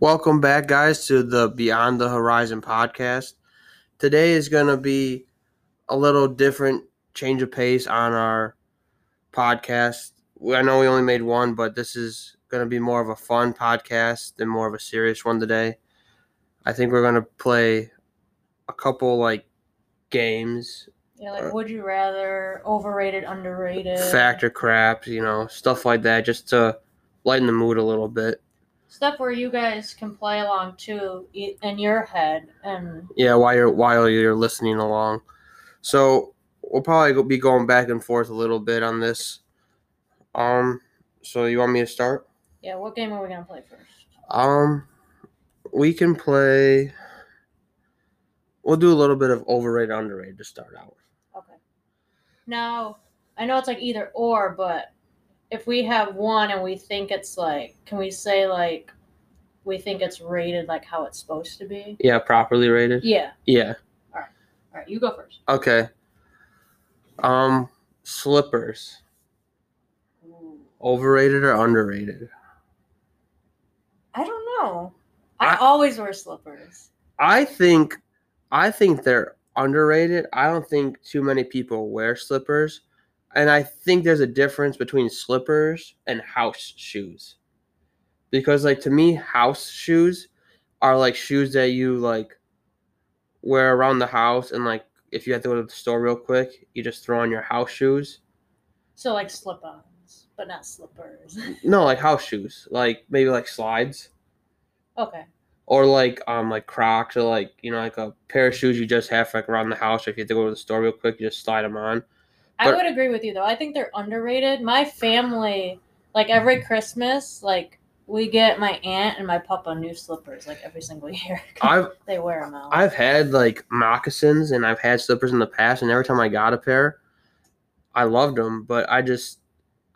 Welcome back, guys, to the Beyond the Horizon podcast. Today is going to be a little different change of pace on our podcast. I know we only made one, but this is going to be more of a fun podcast than more of a serious one today. I think we're going to play a couple like games, Yeah, like would you rather, overrated, underrated. fact or crap, you know, stuff like that, just to lighten the mood a little bit. Stuff where you guys can play along too in your head and Yeah, while you're while you're listening along. So we'll probably be going back and forth a little bit on this. Um, so you want me to start? yeah, what game are we gonna play first? Um, we can play. We'll do a little bit of overrated, underrated to start out. Okay. Now I know it's like either or, but if we have one and we think it's like, can we say like we think it's rated like how it's supposed to be? Yeah, properly rated. Yeah. Yeah. All right. All right, you go first. Okay. Um, slippers, overrated or underrated? I don't know. I, I- always wear slippers. I think I think they're underrated. I don't think too many people wear slippers. And I think there's a difference between slippers and house shoes. Because like to me house shoes are like shoes that you like wear around the house and like if you have to go to the store real quick, you just throw on your house shoes. So like slip-ons, but not slippers. No, like house shoes. Like maybe like slides. okay. or like um like Crocs or like you know like a pair of shoes you just have like around the house. Or if you have to go to the store real quick, you just slide them on. I would agree with you though. I think they're underrated. My family, like every Christmas, like we get my aunt and my papa new slippers like every single year. I've they wear them out. I've had like moccasins and I've had slippers in the past, and every time I got a pair, I loved them. But I just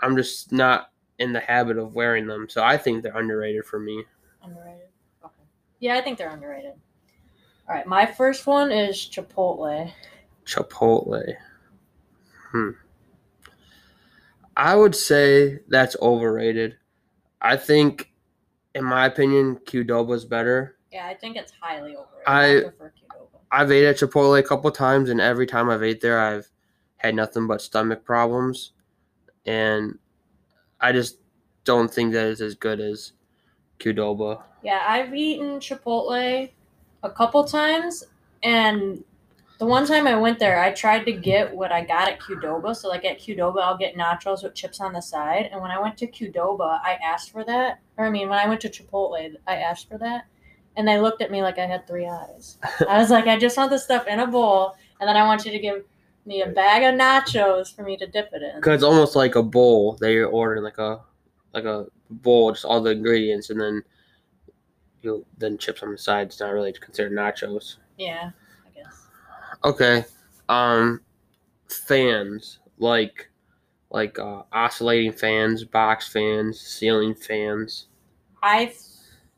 I'm just not in the habit of wearing them, so I think they're underrated for me. underrated. Okay. Yeah, I think they're underrated. All right, my first one is Chipotle. Chipotle. Hmm. I would say that's overrated. I think, in my opinion, Qdoba's better. Yeah, I think it's highly overrated. I- prefer Qdoba. I've ate at Chipotle a couple times, and every time I've ate there, I've had nothing but stomach problems, and I just don't think that it's as good as Qdoba. Yeah, I've eaten Chipotle a couple times, and the one time I went there, I tried to get what I got at Qdoba. So, like at Qdoba, I'll get nachos with chips on the side. And when I went to Qdoba, I asked for that. Or, I mean, when I went to Chipotle, I asked for that. And they looked at me like I had three eyes. I was like, I just want this stuff in a bowl, and then I want you to give me a bag of nachos for me to dip it in. Cause it's almost like a bowl that you're ordering, like a like a bowl, just all the ingredients, and then you then chips on the side. It's not really considered nachos. Yeah. Okay. Um fans like like uh oscillating fans, box fans, ceiling fans. I,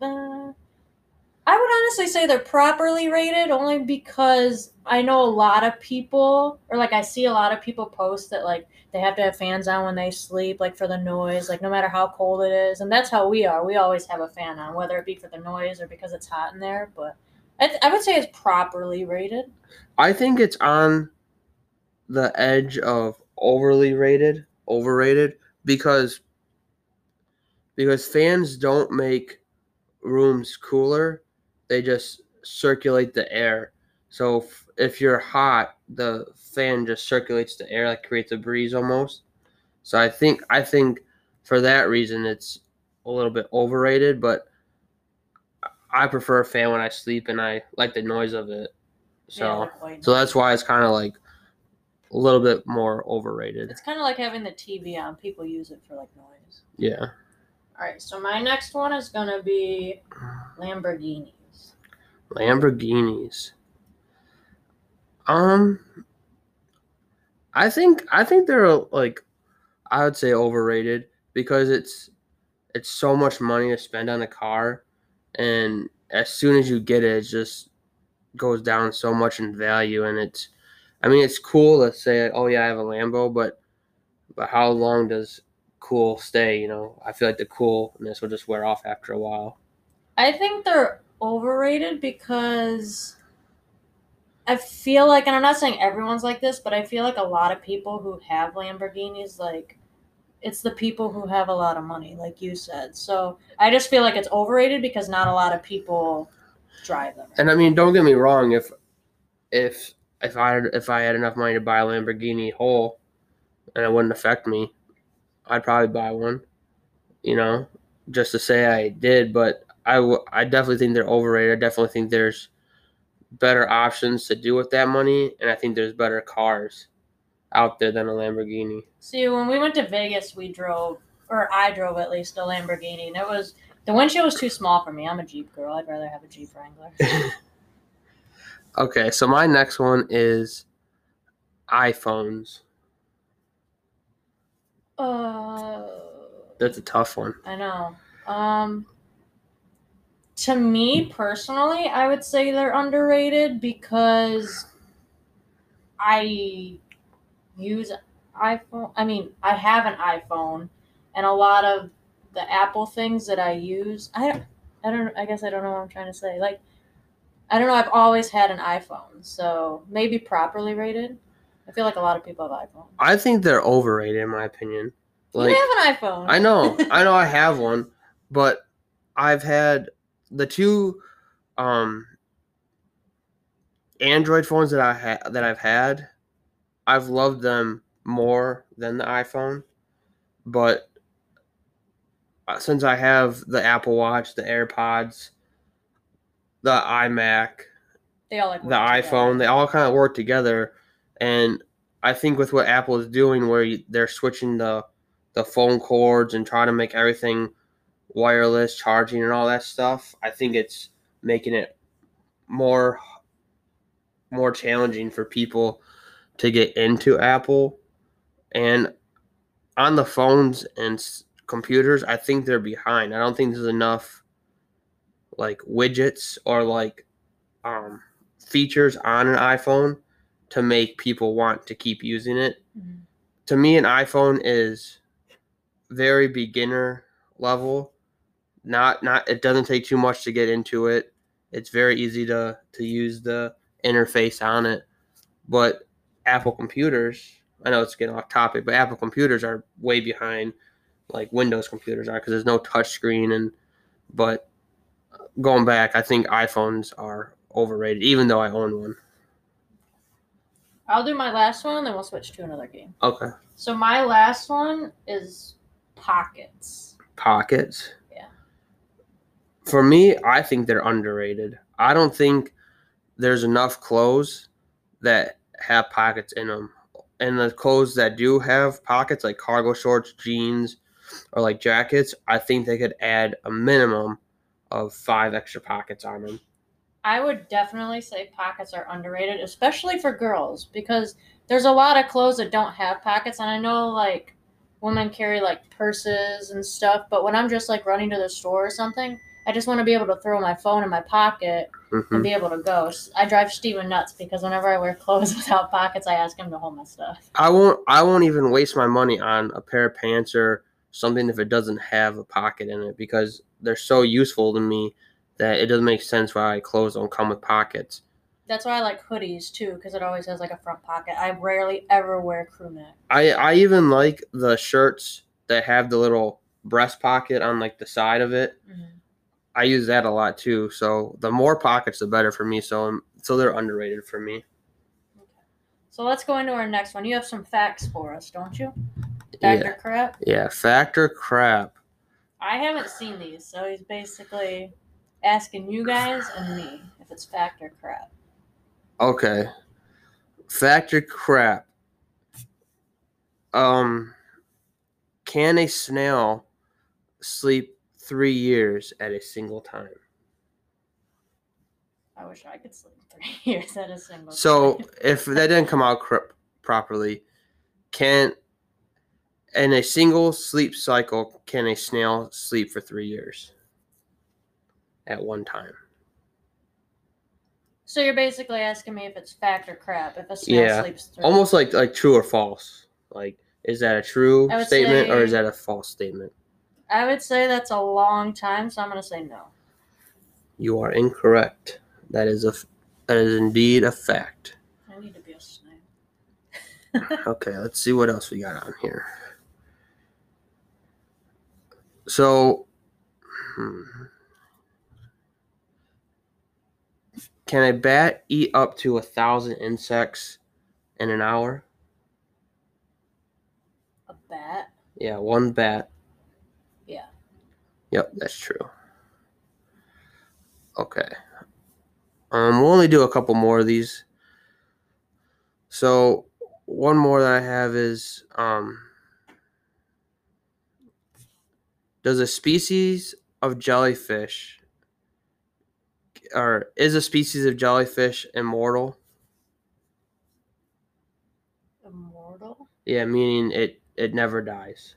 uh, I would honestly say they're properly rated only because I know a lot of people, or like I see a lot of people post that like they have to have fans on when they sleep, like for the noise, like no matter how cold it is, and that's how we are. We always have a fan on, whether it be for the noise or because it's hot in there. But I, th- I would say it's properly rated. I think it's on the edge of overly rated, overrated because because fans don't make rooms cooler. They just circulate the air. So if, if you're hot, the fan just circulates the air, like creates a breeze almost. So I think I think for that reason it's a little bit overrated, but I prefer a fan when I sleep and I like the noise of it. So Yeah, so that's why it's kind of like a little bit more overrated. it's kind of like having the TV on. People use it for like noise. Yeah. All right, so my next one is gonna be Lamborghinis. Lamborghinis. Um I think I think they're like I would say overrated because it's it's so much money to spend on a car and as soon as you get it it just goes down so much in value and it's I mean it's cool to say oh yeah I have a Lambo but but how long does cool stay, you know? I feel like the coolness will just wear off after a while. I think they're overrated because I feel like, and I'm not saying everyone's like this, but I feel like a lot of people who have Lamborghinis, like, it's the people who have a lot of money, like you said. So I just feel like it's overrated because not a lot of people drive them. And I mean, don't get me wrong. If if if I if I had enough money to buy a Lamborghini whole, and it wouldn't affect me, I'd probably buy one. You know, just to say I did. But I w- I definitely think they're overrated. I definitely think there's better options to do with that money, and I think there's better cars out there than a Lamborghini. See, when we went to Vegas, we drove, or I drove at least, a Lamborghini, and it was the windshield was too small for me. I'm a Jeep girl. I'd rather have a Jeep Wrangler. okay, so my next one is iPhones. Uh, That's a tough one. I know. Um, to me personally, I would say they're underrated because I use iPhone. I mean, I have an iPhone, and a lot of the Apple things that I use, I don't, I don't. I guess I don't know what I'm trying to say. Like, I don't know. I've always had an iPhone, so maybe properly rated. I feel like a lot of people have iPhones. I think they're overrated in my opinion. Like you have an iPhone. I know, I know, I have one, but I've had the two um Android phones that I ha- that I've had. I've loved them more than the iPhone, but uh, since I have the Apple Watch, the AirPods, the iMac, they all like the together. iPhone, they all kind of work together. And I think with what Apple is doing, where you- they're switching the the phone cords and trying to make everything wireless charging and all that stuff, I think it's making it more more challenging for people to get into Apple. And on the phones and s- computers, I think they're behind. I don't think there's enough like widgets or like um, features on an iPhone to make people want to keep using it. Mhm. To me, an iPhone is very beginner level. Not not it doesn't take too much to get into it. It's very easy to to use the interface on it. But Apple computers, I know it's getting off topic, but Apple computers are way behind like Windows computers are because there's no touch screen and but going back, I think iPhones are overrated, even though I own one. I'll do my last one, then we'll switch to another game. Okay. So my last one is pockets. Pockets. Yeah. For me, I think they're underrated. I don't think there's enough clothes that have pockets in them. And the clothes that do have pockets, like cargo shorts, jeans, or like jackets, I think they could add a minimum of five extra pockets on them. I would definitely say pockets are underrated, especially for girls, because there's a lot of clothes that don't have pockets, and I know like women carry like purses and stuff, but when I'm just like running to the store or something, I just want to be able to throw my phone in my pocket Mhm. and be able to go. I drive Steven nuts because whenever I wear clothes without pockets, I ask him to hold my stuff. I won't. I won't even waste my money on a pair of pants or something if it doesn't have a pocket in it because they're so useful to me that it doesn't make sense why clothes don't come with pockets. That's why I like hoodies too, because it always has like a front pocket. I rarely ever wear crew neck. I I even like the shirts that have the little breast pocket on like the side of it. Mhm. I use that a lot too. So the more pockets, the better for me. So um, so they're underrated for me. So let's go into our next one. You have some facts for us, don't you? Factor Yeah, crap. yeah. Fact or crap. I haven't seen these, so he's basically asking you guys and me if it's fact or crap. Okay. Fact or crap. Um, can a snail sleep three years at a single time? I wish I could sleep three years at a single So, time. if that didn't come out cor- properly, can in a single sleep cycle can a snail sleep for three years at one time? So you're basically asking me if it's fact or crap. If a snail Yeah, sleeps three. Almost like like true or false. Like, is that a true statement or is that a false statement? I would say that's a long time, so I'm gonna say no. You are incorrect. That is a f- that is indeed a fact. I need to be a snail. Okay, let's see what else we got on here. So, hmm. can a bat eat up to a thousand insects in an hour? A bat. Yeah, one bat. Yep, that's true. Okay. Um, we'll only do a couple more of these. So, one more that I have is um, does a species of jellyfish or is a species of jellyfish immortal? Immortal. Yeah, meaning it it never dies.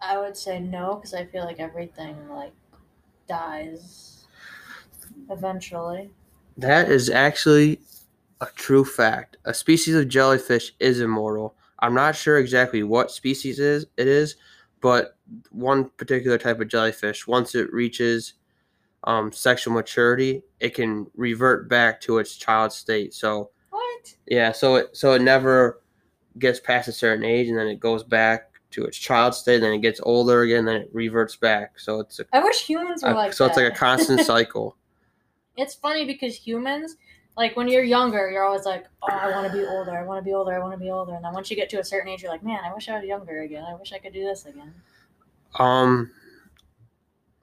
I would say no because I feel like everything like dies eventually. That is actually a true fact. A species of jellyfish is immortal. I'm not sure exactly what species is it is, but one particular type of jellyfish, once it reaches um, sexual maturity, it can revert back to its child state. So What? yeah, so it so it never gets past a certain age, and then it goes back to its child state. Then it gets older again, then it reverts back. So it's a, I wish humans were a- like so it's like a constant cycle. It's funny because humans, like when you're younger, you're always like, "Oh, I want to be older. I want to be older. I want to be older." And then once you get to a certain age, you're like, "Man, I wish I was younger again. I wish I could do this again." Um.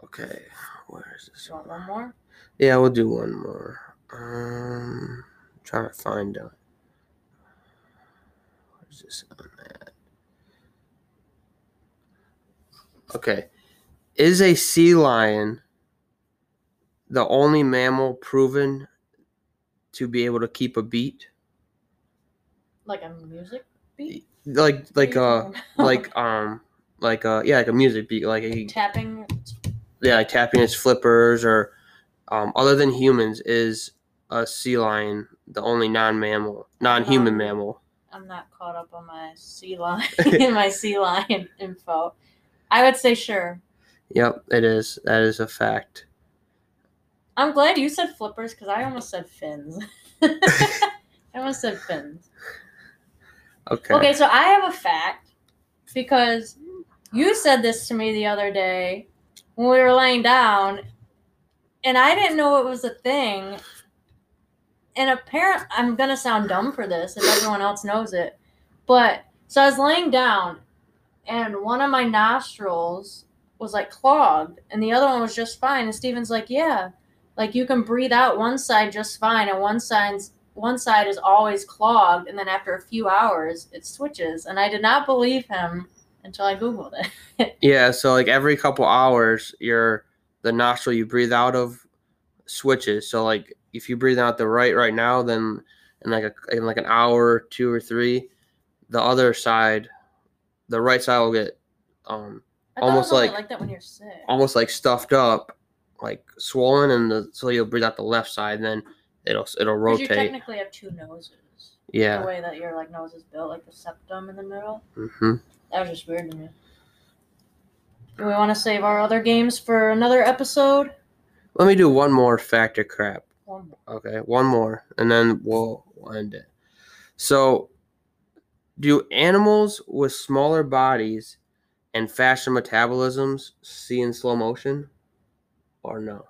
Okay, where is this? You want one more? Yeah, we'll do one more. Um, I'm trying to find out. Where's this on that? Okay, is a sea lion the only mammal proven to be able to keep a beat? Like a music beat? Like, like, What are you uh, like, um, like, uh, yeah, like a music beat, like a tapping. yeah, like tapping its flippers or um, other than humans is a sea lion the only non-mammal, non-human Um, mammal. I'm not caught up on my sea lion, in my sea lion info. I would say sure. Yep, it is. That is a fact. I'm glad you said flippers because I almost said fins. I almost said fins. Okay. Okay, so I have a fact because you said this to me the other day when we were laying down, and I didn't know it was a thing. And apparently, I'm gonna sound dumb for this if everyone else knows it, but so I was laying down, and one of my nostrils was like clogged, and the other one was just fine. And Steven's like, "Yeah, like you can breathe out one side just fine, and one side's one side is always clogged, and then after a few hours it switches." And I did not believe him until I googled it. Yeah, so like every couple hours, your the nostril you breathe out of switches. So like if you breathe out the right right now, then in like a in like an hour, two or three, the other side, the right side will get um I Almost like- like that when you're sick. almost like stuffed up, like swollen, and the, so you'll breathe out the left side, and then it'll it'll 'Cause you rotate. technically have two noses. Yeah. The way that your like nose is built, like the septum in the middle. hmm That was just weird to me. Do we want to save our other games for another episode? Let me do one more fact or crap. One more. Okay, one more, and then we'll end it. So, do animals with smaller bodies and faster metabolisms see in slow motion, or no?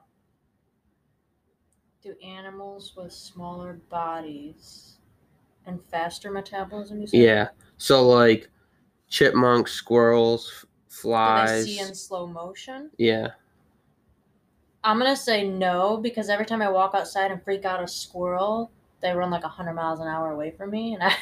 Do animals with smaller bodies and faster metabolism? Yeah. So like chipmunks, squirrels, f- Do they flies. see in slow motion? yeah. I'm gonna say no because every time I walk outside and freak out a squirrel, they run like hundred miles an hour away from me, and I,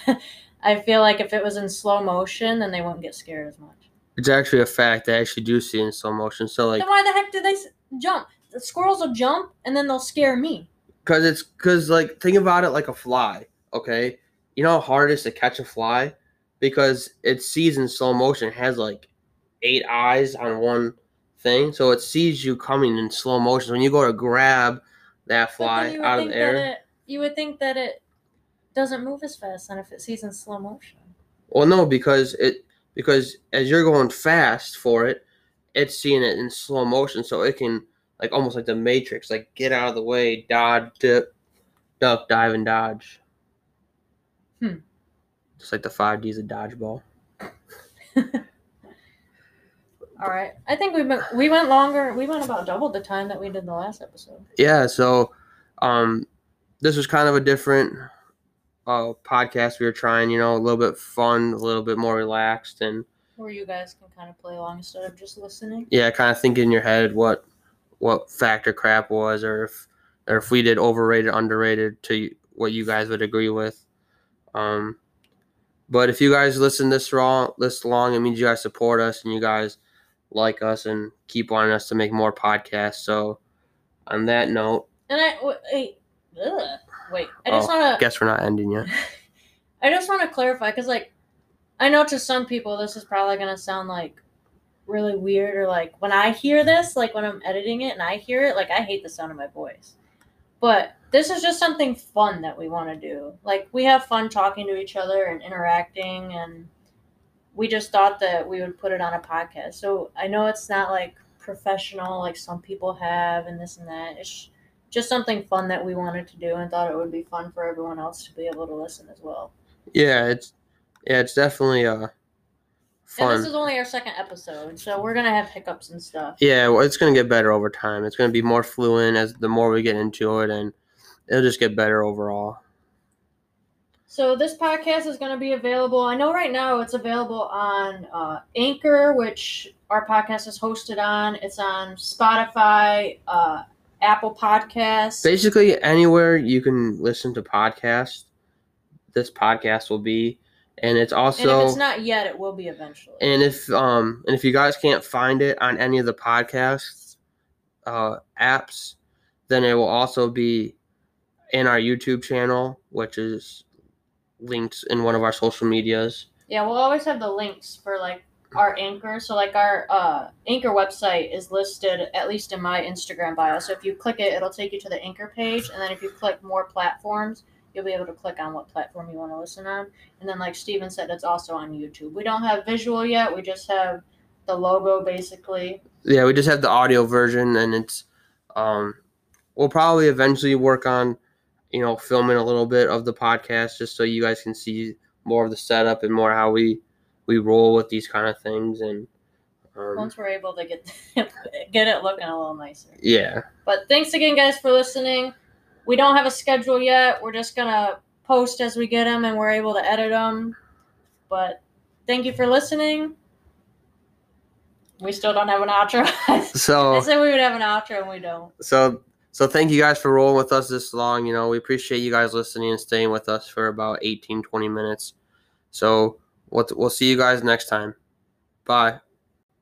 I feel like if it was in slow motion, then they wouldn't get scared as much. It's actually a fact. They actually do see in slow motion. So like, then why the heck do they s- jump? The squirrels will jump and then they'll scare me. cause it's cause like think about it like a fly. Okay, you know how hard it is to catch a fly because it sees in slow motion. It has like eight eyes on one thing, so it sees you coming in slow motion. When you go to grab that fly then you would out of the air, it, you would think that it doesn't move as fast than if it sees in slow motion. Well, no, because it because as you're going fast for it, it's seeing it in slow motion, so it can like almost like the Matrix, like get out of the way, dodge, dip, duck, dive, and dodge. Hmm. Just like the five Ds of dodgeball. All right. I think we went we went longer. We went about double the time that we did the last episode. Yeah, so um this was kind of a different uh podcast we were trying, you know, a little bit fun, a little bit more relaxed and Where you guys can kind of play along instead of just listening. yeah, kind of think in your head what what fact or crap was or if or if we did overrated, underrated to what you guys would agree with. Um but if you guys listen this wrong this long, it means you guys support us and you guys like us and keep wanting us to make more podcasts. So on that note, And I w- wait. I just Oh, want to guess we're not ending yet. I just want to clarify because, like, I know to some people this is probably gonna sound like really weird or like when I hear this, like when I'm editing it and I hear it, like I hate the sound of my voice. But this is just something fun that we want to do. Like we have fun talking to each other and interacting, and we just thought that we would put it on a podcast. So I know it's not like professional like some people have and this and that. It's just something fun that we wanted to do and thought it would be fun for everyone else to be able to listen as well. Yeah, it's yeah, it's definitely uh And this is only our second episode, so we're gonna have hiccups and stuff. yeah, well, it's gonna get better over time. It's gonna be more fluent as the more we get into it, and it'll just get better overall. So this podcast is gonna be available. I know right now it's available on uh, Anchor, which our podcast is hosted on. It's on Spotify, uh, Apple Podcasts. Basically, anywhere you can listen to podcasts, this podcast will be, and it's and also if it's not yet, it will be eventually. And if um and if you guys can't find it on any of the podcasts uh, apps, then it will also be in our YouTube channel, which is linked in one of our social medias. Yeah, we'll always have the links for like our anchor. So like our uh, anchor website is listed at least in my Instagram bio. So if you click it, it'll take you to the anchor page, and then if you click more platforms, you'll be able to click on what platform you want to listen on. And then like Steven said, it's also on YouTube. We don't have visual yet. We just have the logo basically. Yeah, we just have the audio version, and it's um we'll probably eventually work on you know filming a little bit of the podcast just so you guys can see more of the setup and more how we we roll with these kind of things and um, Once we're able to get get it looking a little nicer. yeah But thanks again, guys, for listening. We don't have a schedule yet. We're just gonna post as we get them, and we're able to edit them. But thank you for listening. We still don't have an outro. I so said we would have an outro, and we don't. so so thank you guys for rolling with us this long you know we appreciate you guys listening and staying with us for about 18 20 minutes so we'll, we'll see you guys next time. Bye